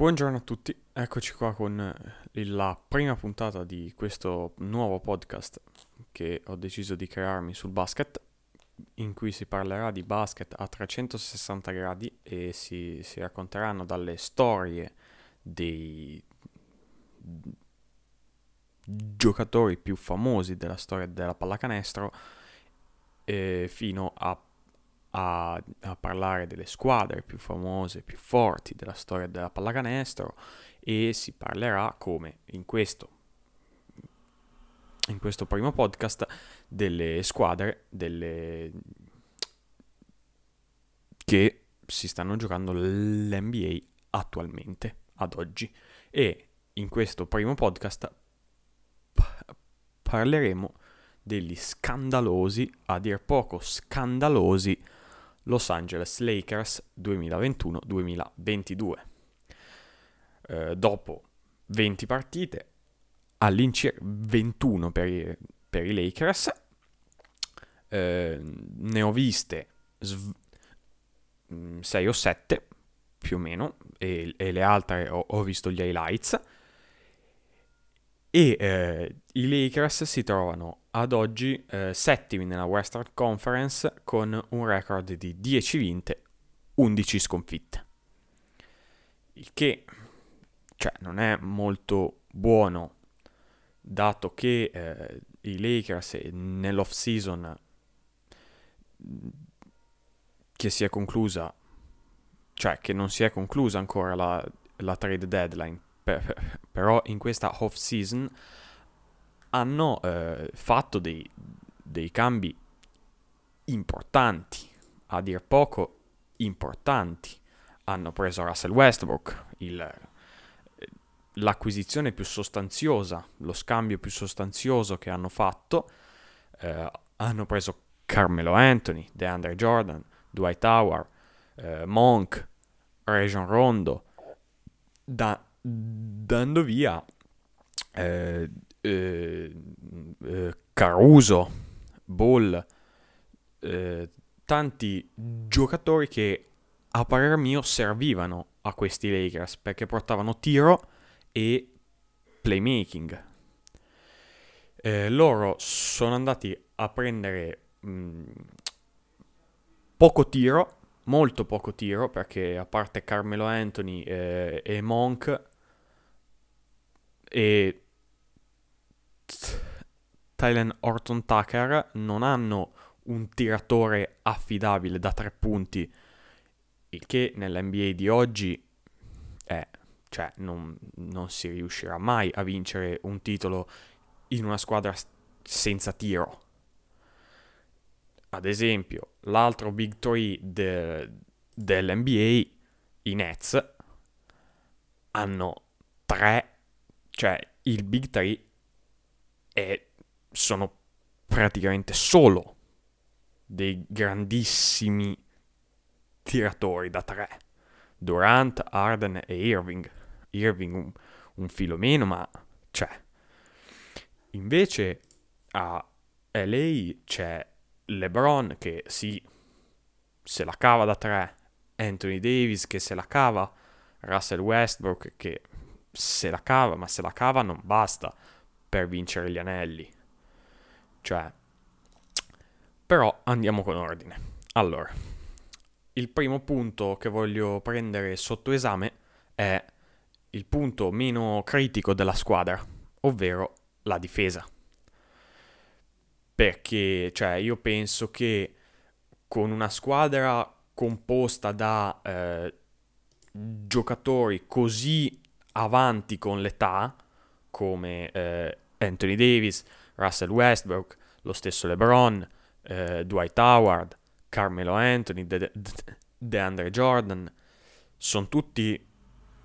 Buongiorno a tutti, eccoci qua con eh, la prima puntata di questo nuovo podcast che ho deciso di crearmi sul basket, in cui si parlerà di basket a 360 gradi e si, si racconteranno dalle storie dei giocatori più famosi della storia della pallacanestro eh, fino a a, a, parlare delle squadre più famose, più forti della storia della pallacanestro e si parlerà come in questo, in questo primo podcast delle squadre delle, che si stanno giocando l'NBA attualmente, ad oggi. E in questo primo podcast parleremo degli scandalosi, a dir poco scandalosi, Los Angeles Lakers 2021-2022. Eh, dopo 20 partite, all'incirca 21 per i, per i Lakers, eh, ne ho viste sv- 6 mm, o 7 più o meno, e, e le altre ho, ho visto gli highlights e eh, i Lakers si trovano ad oggi eh, settimi nella Western Conference con un record di 10 vinte, 11 sconfitte. Il che cioè, non è molto buono, dato che eh, i Lakers nell'off season che si è conclusa, cioè che non si è conclusa ancora la, la trade deadline per, però in questa off season hanno eh, fatto dei, dei cambi importanti, a dir poco importanti. Hanno preso Russell Westbrook, il, l'acquisizione più sostanziosa, lo scambio più sostanzioso che hanno fatto. Eh, hanno preso Carmelo Anthony, DeAndre Jordan, Dwight Howard, eh, Monk, Rajon Rondo, da, dando via eh, eh, eh, Caruso, Ball, eh, tanti giocatori che a parer mio servivano a questi Lakers perché portavano tiro e playmaking. Eh, loro sono andati a prendere mh, mm, poco tiro, molto poco tiro perché a parte Carmelo Anthony eh, e Monk e Tylen Orton Tucker non hanno un tiratore affidabile da tre punti, il che nell'NBA di oggi è, cioè non, non si riuscirà mai a vincere un titolo in una squadra senza tiro. Ad esempio, l'altro big three de, dell'NBA, i Nets, hanno tre cioè, il Big 3 è, sono praticamente solo dei grandissimi tiratori da tre. Durant, Arden e Irving. Irving un, un filo meno, ma c'è. Invece a LA c'è LeBron che sì, se la cava da tre, Anthony Davis che se la cava, Russell Westbrook che se la cava, ma se la cava non basta per vincere gli anelli. Cioè, però andiamo con ordine. Allora, il primo punto che voglio prendere sotto esame è il punto meno critico della squadra, ovvero la difesa. Perché, cioè, io penso che con una squadra composta da eh, giocatori così avanti con l'età, come eh, Anthony Davis, Russell Westbrook, lo stesso LeBron, eh, Dwight Howard, Carmelo Anthony, De- De- DeAndre Jordan, sono tutti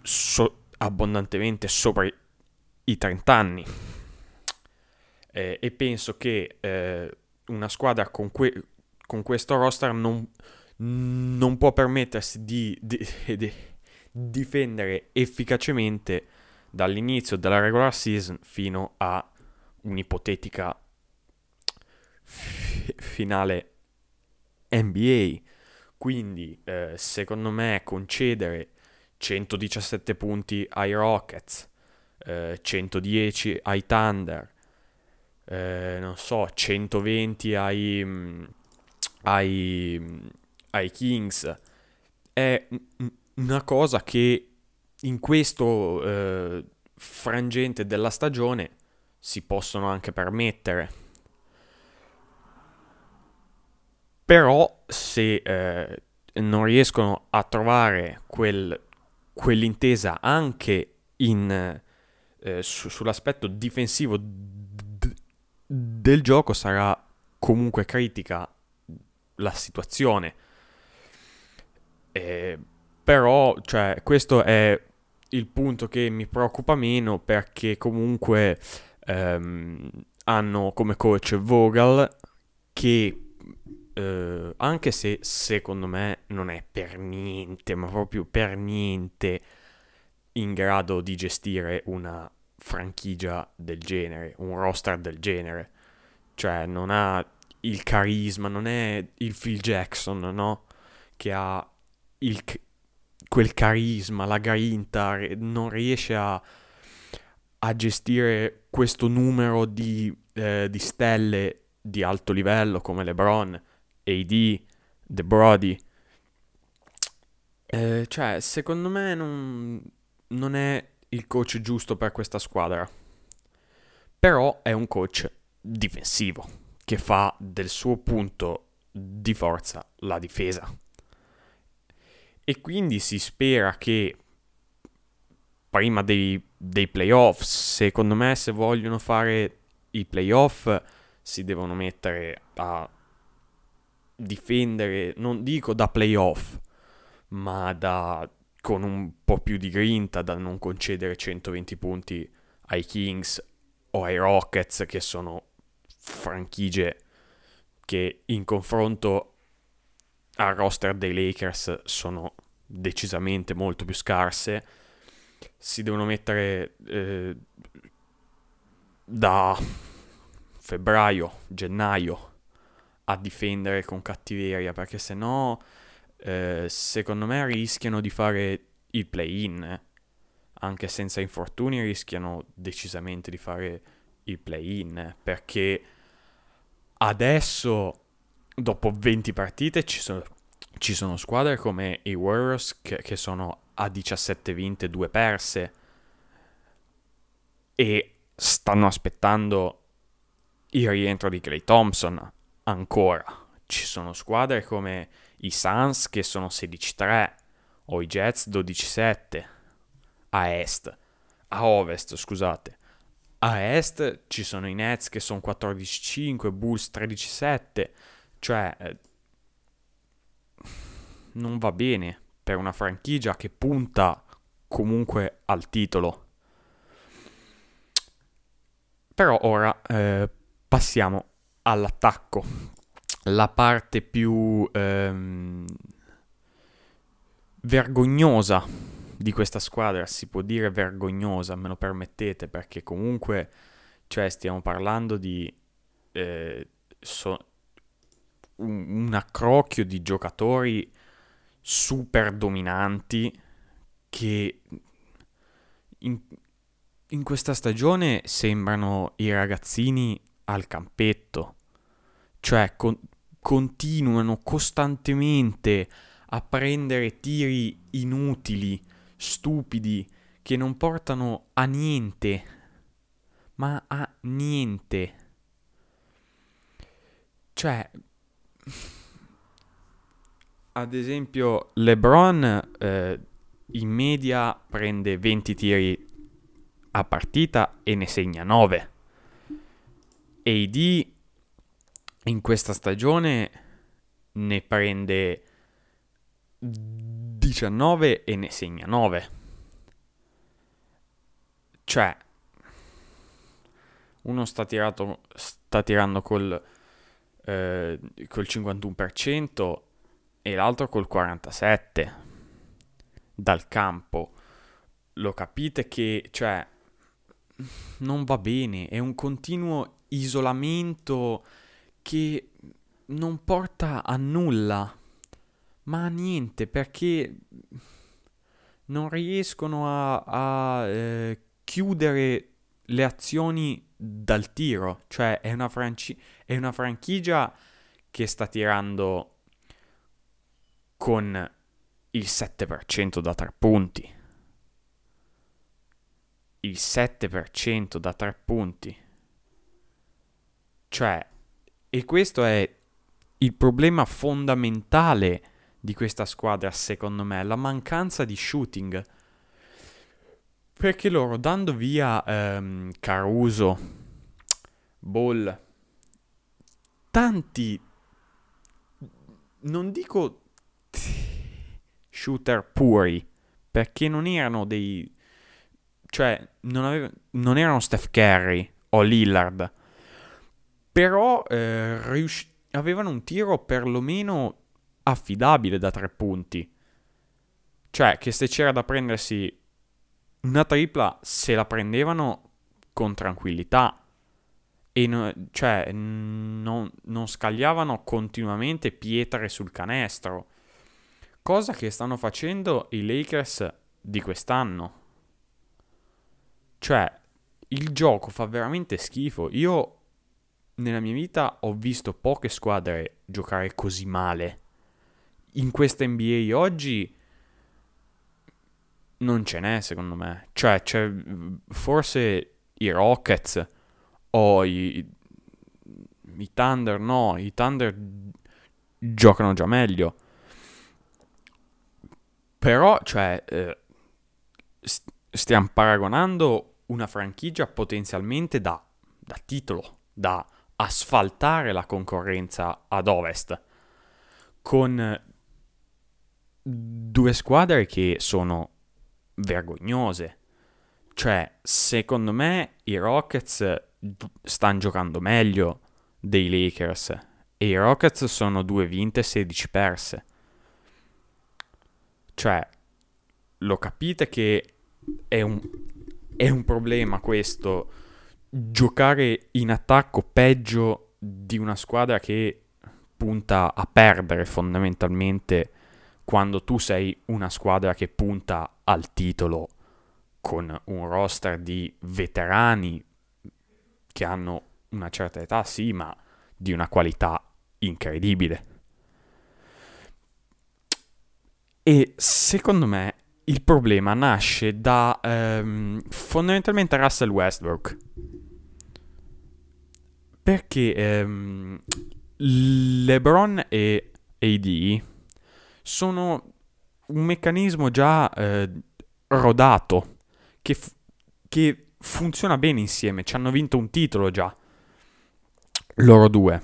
so- abbondantemente sopra i, i 30 anni. Eh, e penso che eh, una squadra con, que- con questo roster non, non può permettersi di, di, di difendere efficacemente dall'inizio della regular season fino a un'ipotetica f- finale NBA. Quindi, eh, secondo me, concedere 117 punti ai Rockets, eh, 110 ai Thunder, eh, non so, 120 ai, mm, ai, ai Kings. È una cosa che in questo eh, frangente della stagione si possono anche permettere. Però se eh, non riescono a trovare quel, quell'intesa anche in, eh, su, sull'aspetto difensivo d- del gioco, sarà comunque critica la situazione. Eh, però, cioè, questo è il punto che mi preoccupa meno perché comunque ehm, hanno come coach Vogel che eh, anche se secondo me non è per niente, ma proprio per niente in grado di gestire una franchigia del genere, un roster del genere. Cioè non ha il carisma, non è il Phil Jackson, no? Che ha il, quel carisma, la grinta, non riesce a, a gestire questo numero di, eh, di stelle di alto livello come LeBron AD, The Brody. Eh, cioè, secondo me non, non è il coach giusto per questa squadra. Però è un coach difensivo che fa del suo punto di forza la difesa. E quindi si spera che prima dei, dei playoff, secondo me se vogliono fare i playoff si devono mettere a difendere, non dico da playoff, ma da, con un po' più di grinta, da non concedere 120 punti ai Kings o ai Rockets, che sono franchigie che in confronto al roster dei Lakers sono decisamente molto più scarse. Si devono mettere eh, da febbraio, gennaio a difendere con cattiveria, perché se no, eh, secondo me rischiano di fare il play-in. Eh. Anche senza infortuni rischiano decisamente di fare il play-in, eh, perché adesso, dopo 20 partite, ci sono, ci sono squadre come i Warriors che, che sono a 17 vinte, 2 perse, e stanno aspettando il rientro di Clay Thompson ancora. Ci sono squadre come i Suns che sono 16-3 o i Jets 12-7 a est, a ovest, scusate. A est ci sono i Nets che sono 14-5, Bulls 13-7, cioè eh, non va bene per una franchigia che punta comunque al titolo. Però ora eh, passiamo all'attacco. La parte più ehm, vergognosa di questa squadra, si può dire vergognosa, me lo permettete, perché comunque cioè, stiamo parlando di eh, so, un, un accrocchio di giocatori super dominanti che in, in questa stagione sembrano i ragazzini al campetto, cioè con- continuano costantemente a prendere tiri inutili, stupidi, che non portano a niente, ma a niente. Cioè, ad esempio, LeBron eh, in media prende 20 tiri a partita e ne segna 9. AD in questa stagione ne prende 19 e ne segna 9. Cioè, uno sta, tirato, sta tirando col, eh, col 51% e l'altro col 47% dal campo. Lo capite che, cioè, non va bene, è un continuo isolamento che non porta a nulla, ma a niente, perché non riescono a, a eh, chiudere le azioni dal tiro, cioè è una, franci- è una franchigia che sta tirando con il 7% da tre punti. Il 7% da tre punti. Cioè, e questo è il problema fondamentale di questa squadra, secondo me, la mancanza di shooting. Perché loro dando via ehm, Caruso, Ball, tanti, non dico shooter puri, perché non erano dei, cioè non, aveva, non erano Steph Curry o Lillard, però eh, rius- avevano un tiro perlomeno affidabile da tre punti. Cioè che se c'era da prendersi una tripla, se la prendevano con tranquillità. E no, cioè non, non scagliavano continuamente pietre sul canestro. Cosa che stanno facendo i Lakers di quest'anno. Cioè, il gioco fa veramente schifo. Io nella mia vita ho visto poche squadre giocare così male. In questa NBA oggi non ce n'è, secondo me. Cioè, c'è forse i Rockets o i, i Thunder, no, i Thunder giocano già meglio. Però, cioè, eh, stiamo paragonando una franchigia potenzialmente da, da titolo, da asfaltare la concorrenza ad ovest, con due squadre che sono vergognose. Cioè, secondo me i Rockets stanno giocando meglio dei Lakers e i Rockets sono due vinte e 16 perse. Cioè, lo capite che è un, è un problema questo giocare in attacco peggio di una squadra che punta a perdere fondamentalmente quando tu sei una squadra che punta al titolo con un roster di veterani che hanno una certa età, sì, ma di una qualità incredibile. E secondo me il problema nasce da ehm, fondamentalmente Russell Westbrook. Perché ehm, LeBron e AD sono un meccanismo già eh, rodato che, f- che funziona bene insieme. Ci hanno vinto un titolo già. Loro due.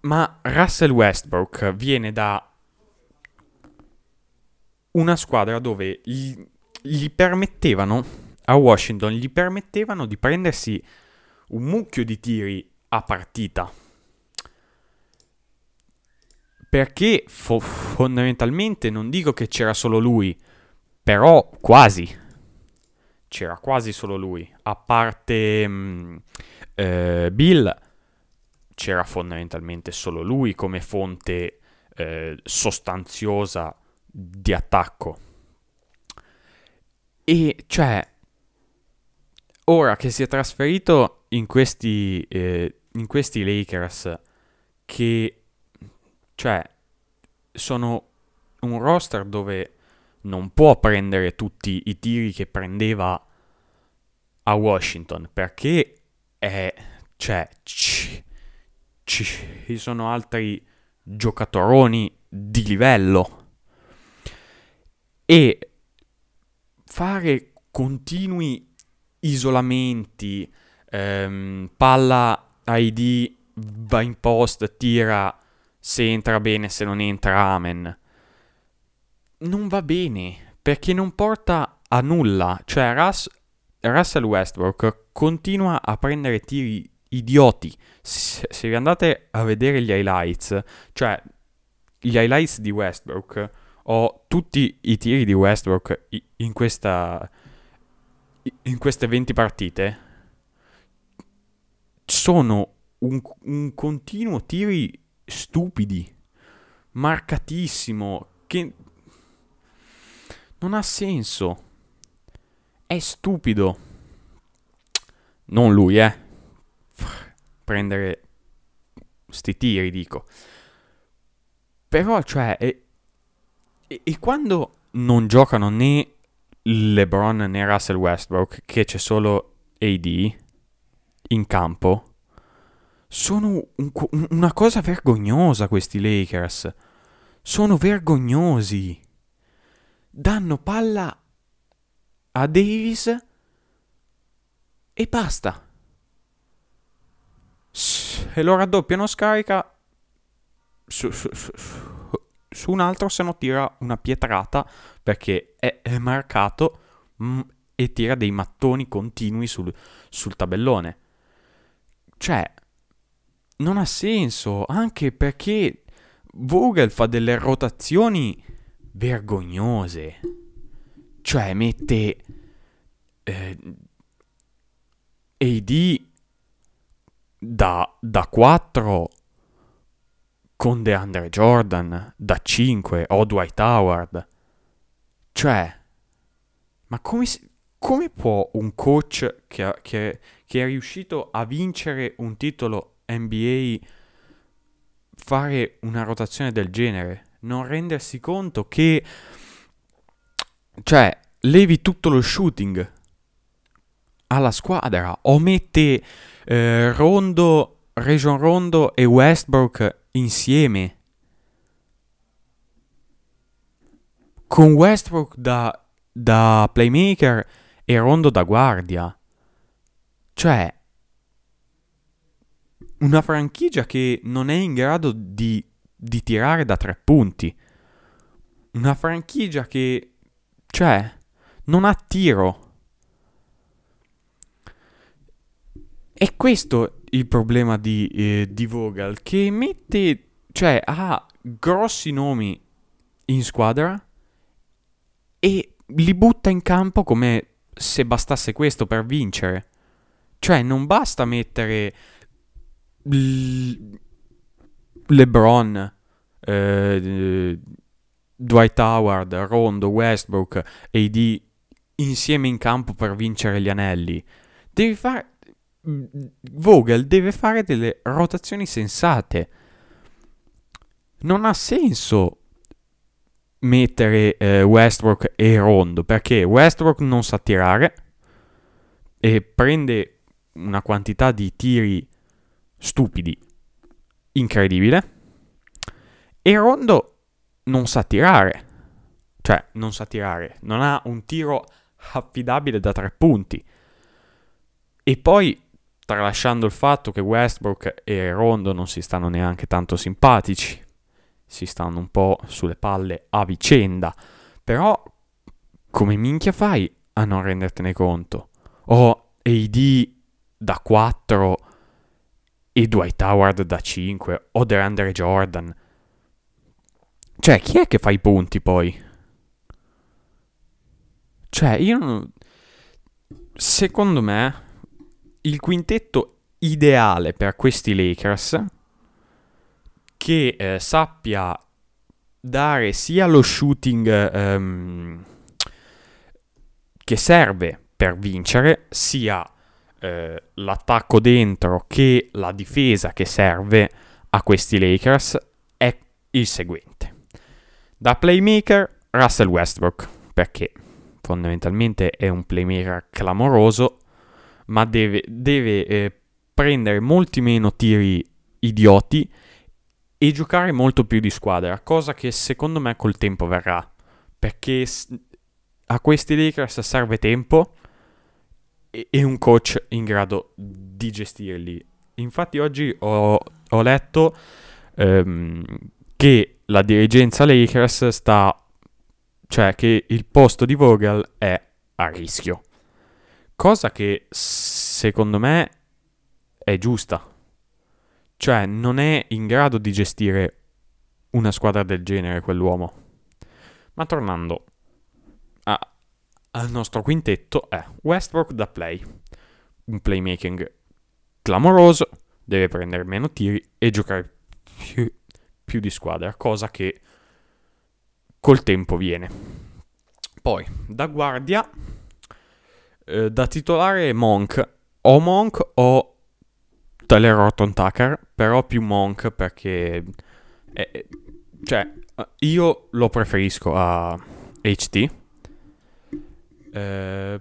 Ma Russell Westbrook viene da una squadra dove gli, gli permettevano a Washington gli permettevano di prendersi un mucchio di tiri a partita perché fo- fondamentalmente non dico che c'era solo lui, però quasi. C'era quasi solo lui. A parte mh, mm, eh, Bill, c'era fondamentalmente solo lui come fonte eh, sostanziosa di attacco. E cioè, ora che si è trasferito in questi, eh, in questi Lakers, che cioè, sono un roster dove non può prendere tutti i tiri che prendeva a Washington perché è, cioè, ci, ci sono altri giocatoroni di livello. E fare continui isolamenti, ehm, palla ID, va in post, tira se entra bene, se non entra, amen. Non va bene, perché non porta a nulla. Cioè, Russ, Russell Westbrook continua a prendere tiri idioti. Se, se vi andate a vedere gli highlights, cioè gli highlights di Westbrook, ho tutti i tiri di Westbrook in questa in queste 20 partite sono un, un continuo tiri stupidi, marcatissimo, che Non ha senso. È stupido. Non lui, eh. Prendere sti tiri, dico. Però, cioè, e, e, e quando non giocano né LeBron né Russell Westbrook, che c'è solo AD in campo, sono un, una cosa vergognosa questi Lakers. Sono vergognosi. Danno palla a Davis e basta. Se lo raddoppiano scarica su, su, su, su un altro se no tira una pietrata perché è, è marcato mh, e tira dei mattoni continui sul, sul tabellone. Cioè, non ha senso, anche perché Vogel fa delle rotazioni vergognose. Cioè, mette eh, AD da, da 4 con DeAndre Jordan, da 5 o Dwight Howard. Cioè, ma come, come può un coach che, che, che è riuscito a vincere un titolo NBA fare una rotazione del genere? Non rendersi conto che, cioè, levi tutto lo shooting alla squadra o mette eh, Rondo, Region Rondo e Westbrook insieme. Con Westbrook da, da playmaker e Rondo da guardia. Cioè, una franchigia che non è in grado di, di tirare da tre punti. Una franchigia che, cioè, non ha tiro. È questo il problema di, eh, di Vogel, che mette, cioè, ha grossi nomi in squadra e li butta in campo come se bastasse questo per vincere. Cioè, non basta mettere LeBron, eh, Dwight Howard, Rondo, Westbrook, AD insieme in campo per vincere gli anelli. Devi fare. Vogel deve fare delle rotazioni sensate. Non ha senso mettere eh, Westbrook e Rondo perché Westbrook non sa tirare e prende una quantità di tiri stupidi incredibile e Rondo non sa tirare cioè non sa tirare non ha un tiro affidabile da tre punti e poi tralasciando il fatto che Westbrook e Rondo non si stanno neanche tanto simpatici si stanno un po' sulle palle a vicenda. Però come minchia fai a non rendertene conto? O AD da 4 e Dwight Howard da 5 o DeAndre Jordan. Cioè, chi è che fa i punti poi? Cioè, io non... Secondo me, il quintetto ideale per questi Lakers che eh, sappia dare sia lo shooting ehm, che serve per vincere, sia eh, l'attacco dentro che la difesa che serve a questi Lakers è il seguente. Da playmaker Russell Westbrook, perché fondamentalmente è un playmaker clamoroso, ma deve, deve eh, prendere molti meno tiri idioti e giocare molto più di squadra, cosa che secondo me col tempo verrà, perché a questi Lakers serve tempo e un coach in grado di gestirli. Infatti oggi ho, ho letto um, che la dirigenza Lakers sta, cioè che il posto di Vogel è a rischio, cosa che secondo me è giusta cioè, non è in grado di gestire una squadra del genere quell'uomo. Ma tornando al nostro quintetto, è Westbrook da play. Un playmaking clamoroso, deve prendere meno tiri e giocare più, più di squadra, cosa che col tempo viene. Poi, da guardia, eh, da titolare Monk, o Monk o Tyler Horton Tucker, però più Monk perché... Eh, cioè, io lo preferisco a HT. Eh,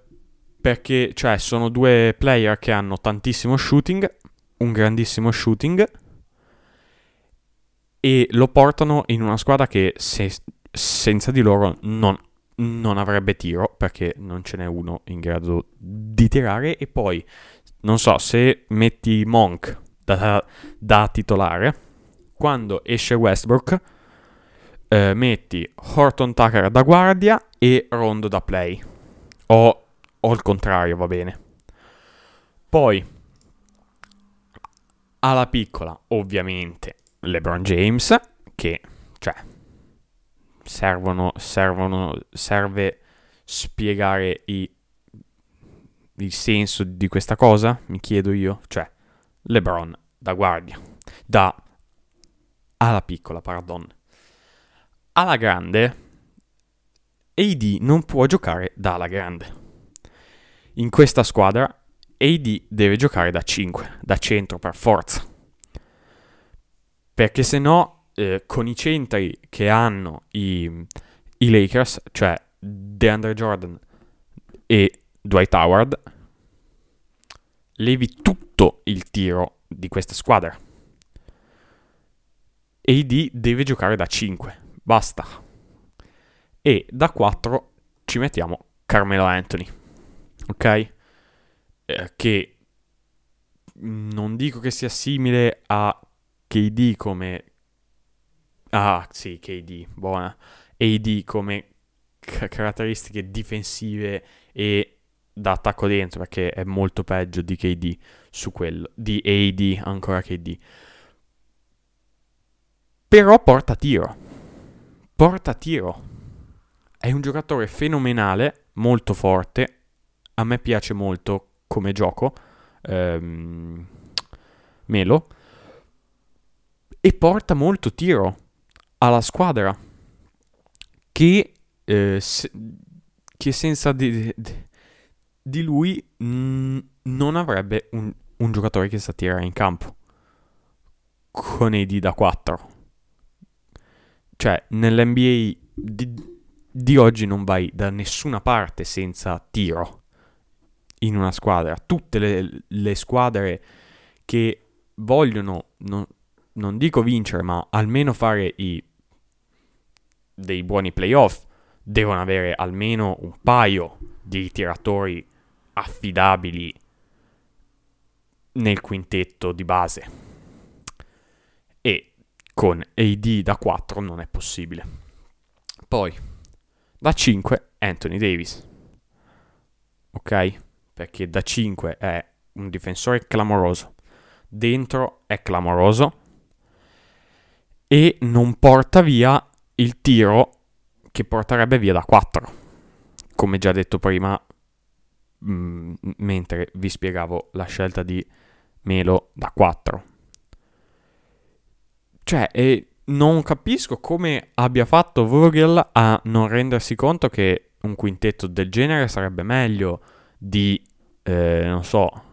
perché, cioè, sono due player che hanno tantissimo shooting, un grandissimo shooting, e lo portano in una squadra che se, senza di loro non, non avrebbe tiro, perché non ce n'è uno in grado di tirare, e poi non so, se metti Monk da, da titolare, quando esce Westbrook, eh, metti Horton Tucker da guardia e Rondo da play. O, o il contrario, va bene. Poi, alla piccola, ovviamente, LeBron James, che, cioè, servono, servono, serve spiegare i il senso di questa cosa? Mi chiedo io. Cioè, LeBron da guardia, da alla piccola, pardon. Alla grande, AD non può giocare da alla grande. In questa squadra, AD deve giocare da 5, da centro per forza. Perché se no, eh, con i centri che hanno i, i Lakers, cioè DeAndre Jordan e Dwight Howard, levi tutto il tiro di questa squadra. AD deve giocare da 5, basta. E da 4 ci mettiamo Carmelo Anthony, ok? Eh, che non dico che sia simile a KD come... Ah, sì, KD, buona. AD come caratteristiche difensive e da attacco dentro perché è molto peggio di KD su quello, di AD ancora KD. Però porta tiro. Porta tiro. È un giocatore fenomenale, molto forte. A me piace molto come gioco. Ehm, Melo. E porta molto tiro alla squadra. Che, eh, se, che senza di, di lui mh, non avrebbe un, un, giocatore che sa tirare in campo con AD da 4. Cioè, nell'NBA di, di oggi non vai da nessuna parte senza tiro in una squadra. Tutte le, le squadre che vogliono, non, non, dico vincere, ma almeno fare i, dei buoni playoff, devono avere almeno un paio di tiratori affidabili nel quintetto di base. E con AD da 4 non è possibile. Poi, da 5 Anthony Davis. Ok? Perché da 5 è un difensore clamoroso. Dentro è clamoroso. E non porta via il tiro che porterebbe via da 4. Come già detto prima, mh, mm, mentre vi spiegavo la scelta di Melo da 4. Cioè, e non capisco come abbia fatto Vogel a non rendersi conto che un quintetto del genere sarebbe meglio di, eh, non so,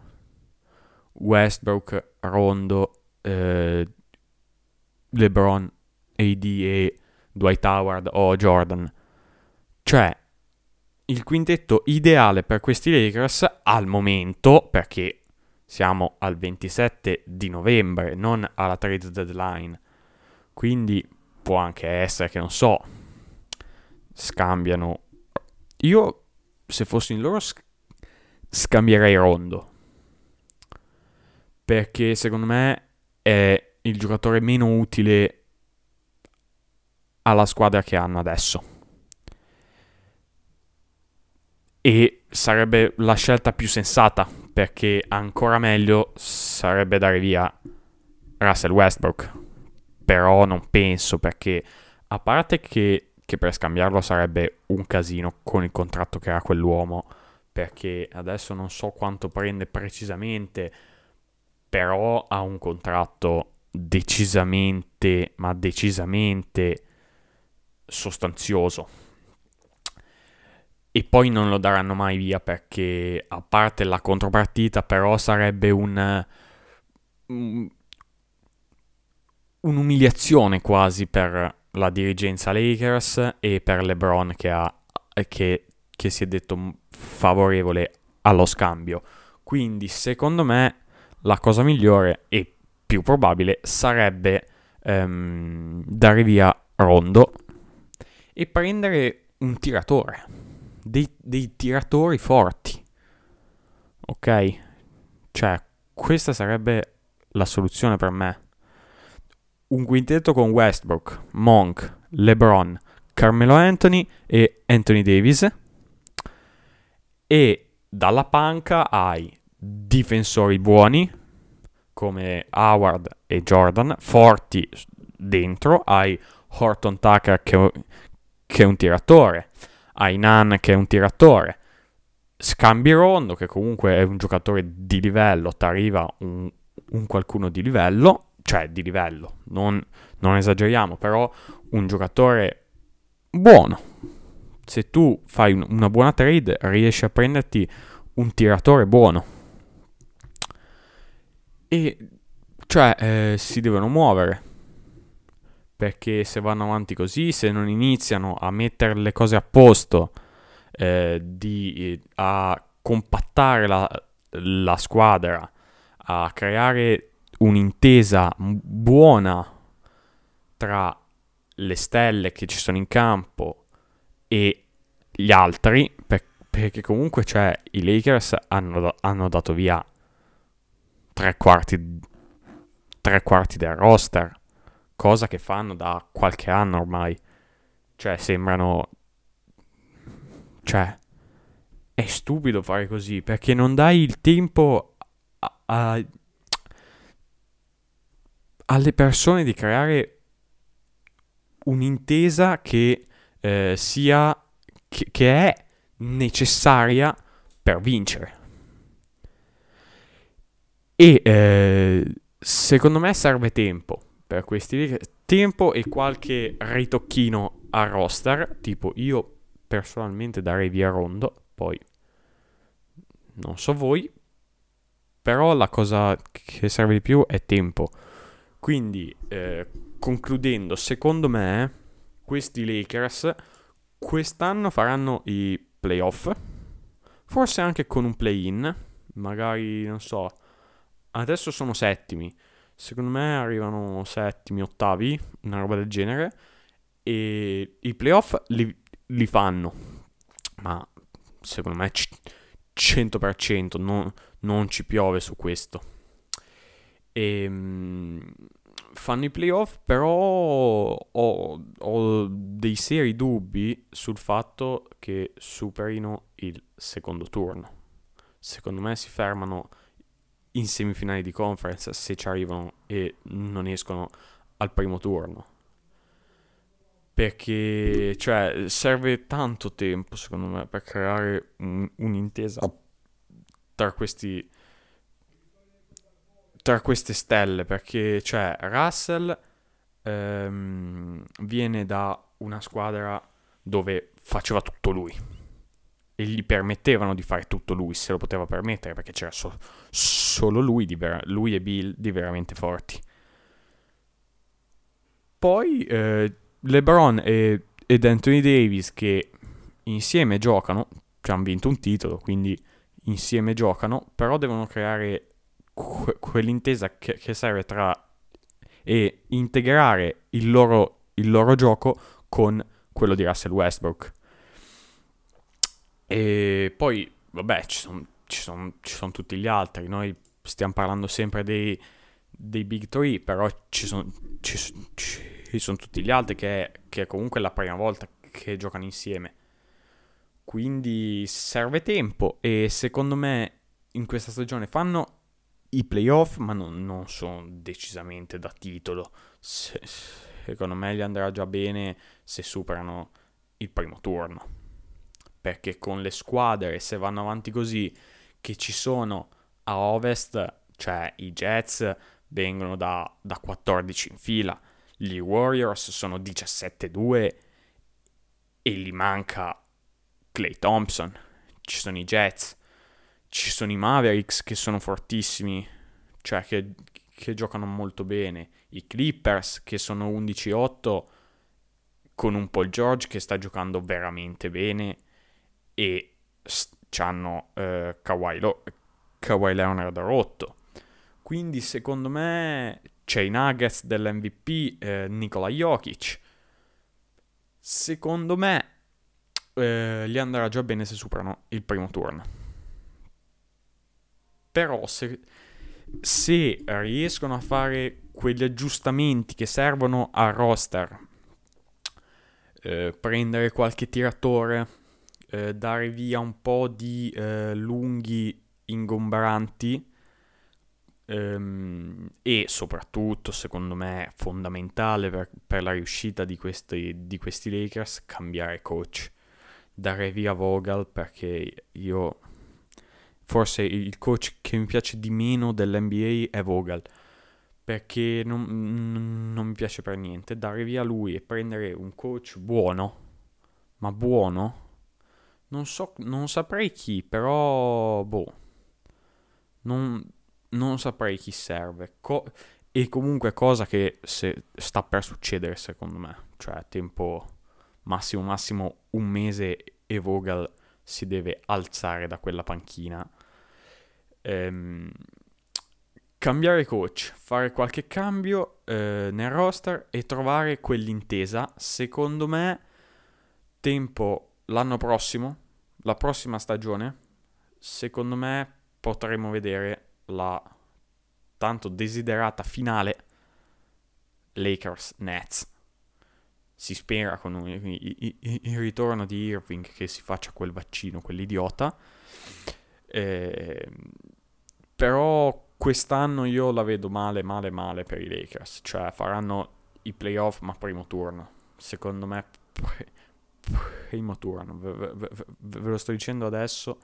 Westbrook, Rondo, eh, LeBron, AD e Dwight Howard o Jordan. Cioè, il quintetto ideale per questi Lakers al momento, perché siamo al 27 di novembre, non alla trade deadline, quindi può anche essere che non so, scambiano. Io, se fossi in loro, scambierei Rondo. Perché secondo me è il giocatore meno utile alla squadra che hanno adesso e sarebbe la scelta più sensata perché ancora meglio sarebbe dare via Russell Westbrook. Però non penso perché a parte che, che per scambiarlo sarebbe un casino con il contratto che ha quell'uomo perché adesso non so quanto prende precisamente, però ha un contratto decisamente, ma decisamente sostanzioso. E poi non lo daranno mai via perché a parte la contropartita però sarebbe un, un'umiliazione quasi per la dirigenza Lakers e per LeBron che, ha, che, che si è detto favorevole allo scambio. Quindi secondo me la cosa migliore e più probabile sarebbe um, dare via Rondo e prendere un tiratore dei, dei tiratori forti. Ok? Cioè, questa sarebbe la soluzione per me. Un quintetto con Westbrook, Monk, LeBron, Carmelo Anthony e Anthony Davis. E dalla panca hai difensori buoni come Howard e Jordan, forti dentro. Hai Horton Tucker che, che è un tiratore. Ainan che è un tiratore, scambi Rondo che comunque è un giocatore di livello, ti arriva un, un, qualcuno di livello, cioè di livello, non, non esageriamo, però un giocatore buono. Se tu fai un, una buona trade riesci a prenderti un tiratore buono. E cioè eh, si devono muovere perché se vanno avanti così, se non iniziano a mettere le cose a posto, eh, di, a compattare la, la squadra, a creare un'intesa buona tra le stelle che ci sono in campo e gli altri, per, perché comunque cioè, i Lakers hanno, hanno dato via tre quarti, tre quarti del roster cosa che fanno da qualche anno ormai. Cioè, sembrano... Cioè, è stupido fare così perché non dai il tempo a, a, alle persone di creare un'intesa che eh, sia che, che è necessaria per vincere. E eh, secondo me serve tempo per questi tempo e qualche ritocchino a roster, tipo io personalmente darei via Rondo, poi non so voi, però la cosa che serve di più è tempo. Quindi, eh, concludendo, secondo me questi Lakers quest'anno faranno i playoff, forse anche con un play-in, magari, non so, adesso sono settimi, Secondo me arrivano settimi, ottavi, una roba del genere. E i playoff li, li fanno. Ma secondo me 100% non, non ci piove su questo. E, ehm, fanno i playoff, però ho, ho, dei seri dubbi sul fatto che superino il secondo turno. Secondo me si fermano in semifinali di conference se ci arrivano e non escono al primo turno. Perché cioè, serve tanto tempo, secondo me, per creare un, un'intesa tra questi tra queste stelle. Perché, cioè, Russell ehm, viene da una squadra dove faceva tutto lui e gli permettevano di fare tutto lui, se lo poteva permettere, perché c'era so- solo lui, vera- lui, e Bill di veramente forti. Poi eh, LeBron e- ed Anthony Davis che insieme giocano, ci hanno vinto un titolo, quindi insieme giocano, però devono creare que- quell'intesa che-, che serve tra e integrare il loro, il loro gioco con quello di Russell Westbrook e poi, vabbè, ci sono son, son tutti gli altri. Noi stiamo parlando sempre dei, dei Big Three, però ci sono son tutti gli altri che, che è comunque la prima volta che giocano insieme. Quindi serve tempo e secondo me in questa stagione fanno i playoff, ma non, non sono decisamente da titolo. Se, secondo me gli andrà già bene se superano il primo turno. Perché con le squadre, se vanno avanti così, che ci sono a ovest, cioè i Jets vengono da, da 14 in fila, gli Warriors sono 17-2 e gli manca Clay Thompson, ci sono i Jets, ci sono i Mavericks che sono fortissimi, cioè che, che giocano molto bene, i Clippers che sono 11-8 con un Paul George che sta giocando veramente bene e hanno eh, Kawhi, Lo- Kawhi Leonard rotto. Quindi secondo me c'è i Nuggets dell'MVP eh, Nikola Jokic. Secondo me eh, gli andrà già bene se superano il primo turno. Però se, se riescono a fare quegli aggiustamenti che servono al roster, eh, prendere qualche tiratore, eh, dare via un po' di eh, lunghi ingombranti ehm, e soprattutto, secondo me, fondamentale per, per la riuscita di questi, di questi Lakers, cambiare coach. Dare via Vogel perché io forse il coach che mi piace di meno dell'NBA è Vogel perché non, non, mi piace per niente. Dare via lui e prendere un coach buono ma buono non so non saprei chi però boh non, non saprei chi serve. Co- e comunque cosa che se, sta per succedere secondo me. Cioè tempo massimo massimo un mese e Vogel si deve alzare da quella panchina. Ehm, cambiare coach, fare qualche cambio eh, nel roster e trovare quell'intesa. Secondo me, tempo l'anno prossimo, la prossima stagione, secondo me potremo vedere la tanto desiderata finale Lakers-Nets si spera con un, il, ritorno di Irving che si faccia quel vaccino, quell'idiota. Eh, però quest'anno io la vedo male, male, male per i Lakers. Cioè faranno i playoff ma primo turno. Secondo me primo turno. Ve, ve, ve, ve lo sto dicendo adesso.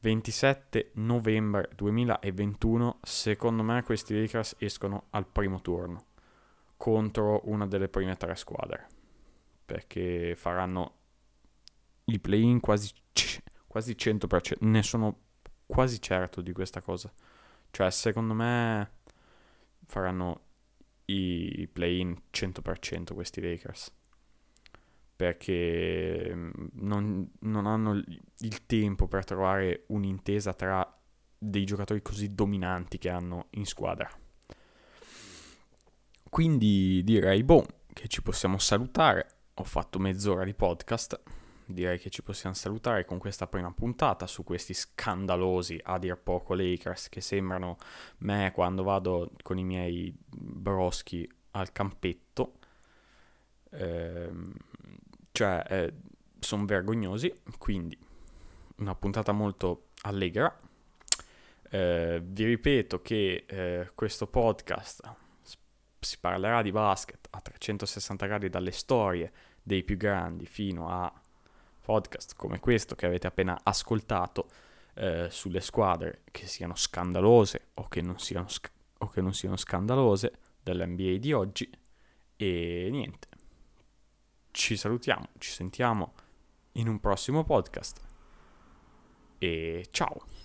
27 novembre 2021. Secondo me questi Lakers escono al primo turno contro una delle prime tre squadre perché faranno i play-in quasi, quasi 100%, ne sono quasi certo di questa cosa. Cioè, secondo me faranno i play-in 100% questi Lakers. Perché mm, non, non, hanno il tempo per trovare un'intesa tra dei giocatori così dominanti che hanno in squadra. Quindi direi, boh, che ci possiamo salutare. Ho fatto mezz'ora di podcast. Direi che ci possiamo salutare con questa prima puntata su questi scandalosi, a dir poco, Lakers che sembrano me quando vado con i miei broschi al campetto. Eh, cioè, eh, sono vergognosi. Quindi, una puntata molto allegra. Eh, vi ripeto che eh, questo podcast si parlerà di basket a 360 gradi dalle storie dei più grandi fino a podcast come questo che avete appena ascoltato eh, sulle squadre che siano scandalose o che non siano, sc- o che non siano scandalose dell'NBA di oggi. E niente. Ci salutiamo ci sentiamo in un prossimo podcast. E ciao